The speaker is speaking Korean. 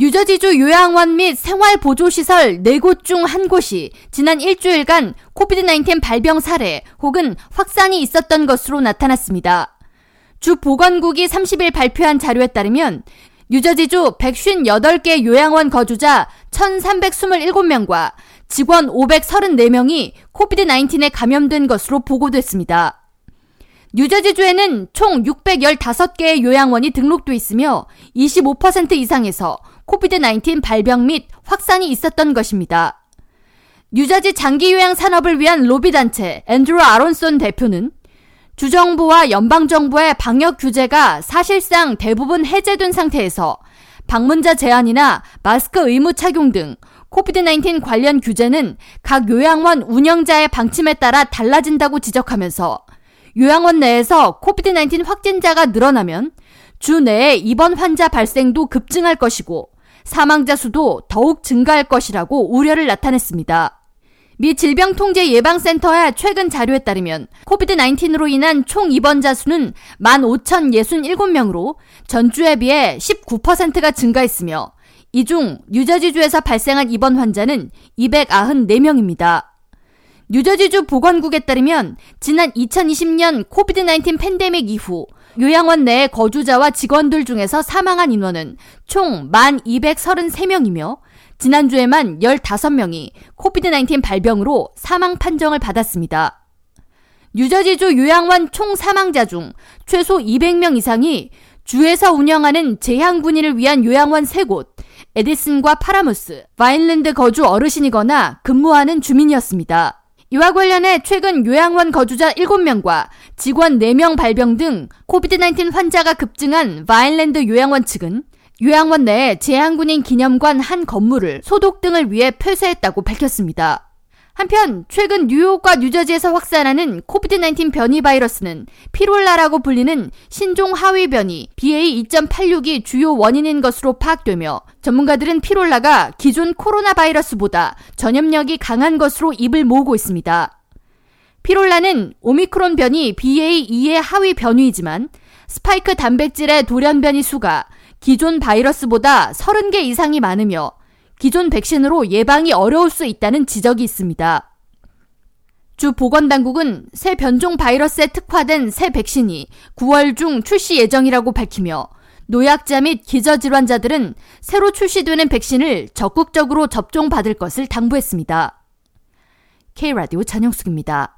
뉴저지주 요양원 및 생활보조시설 4곳 중 한 곳이 지난 일주일간 코비드-19 발병 사례 혹은 확산이 있었던 것으로 나타났습니다. 주 보건국이 30일 발표한 자료에 따르면 뉴저지주 158개 요양원 거주자 1,327명과 직원 534명이 코비드-19에 감염된 것으로 보고됐습니다. 뉴저지주에는 총 615개의 요양원이 등록돼 있으며 25% 이상에서 코비드-19 발병 및 확산이 있었던 것입니다. 뉴저지 장기 요양 산업을 위한 로비 단체 앤드루 아론손 대표는 주정부와 연방정부의 방역 규제가 사실상 대부분 해제된 상태에서 방문자 제한이나 마스크 의무 착용 등 코비드-19 관련 규제는 각 요양원 운영자의 방침에 따라 달라진다고 지적하면서 요양원 내에서 코비드-19 확진자가 늘어나면 주 내에 입원 환자 발생도 급증할 것이고 사망자 수도 더욱 증가할 것이라고 우려를 나타냈습니다. 미 질병통제예방센터의 최근 자료에 따르면 코비드-19으로 인한 총 입원자 수는 15,067명으로 전주에 비해 19%가 증가했으며 이 중 뉴저지주에서 발생한 입원 환자는 294명입니다. 뉴저지주 보건국에 따르면 지난 2020년 COVID-19 팬데믹 이후 요양원 내 거주자와 직원들 중에서 사망한 인원은 총 1,233명이며 지난주에만 15명이 COVID-19 발병으로 사망 판정을 받았습니다. 뉴저지주 요양원 총 사망자 중 최소 200명 이상이 주에서 운영하는 재향군인을 위한 요양원 3곳, 에디슨과 파라무스, 바인랜드 거주 어르신이거나 근무하는 주민이었습니다. 이와 관련해 최근 요양원 거주자 7명과 직원 4명 발병 등 COVID-19 환자가 급증한 바인랜드 요양원 측은 요양원 내에 재향군인 기념관 한 건물을 소독 등을 위해 폐쇄했다고 밝혔습니다. 한편 최근 뉴욕과 뉴저지에서 확산하는 COVID-19 변이 바이러스는 피롤라라고 불리는 신종 하위 변이 BA2.86이 주요 원인인 것으로 파악되며 전문가들은 피롤라가 기존 코로나 바이러스보다 전염력이 강한 것으로 입을 모으고 있습니다. 피롤라는 오미크론 변이 BA2의 하위 변이이지만 스파이크 단백질의 돌연 변이 수가 기존 바이러스보다 30개 이상이 많으며 기존 백신으로 예방이 어려울 수 있다는 지적이 있습니다. 주 보건당국은 새 변종 바이러스에 특화된 새 백신이 9월 중 출시 예정이라고 밝히며 노약자 및 기저질환자들은 새로 출시되는 백신을 적극적으로 접종받을 것을 당부했습니다. K라디오 전영숙입니다.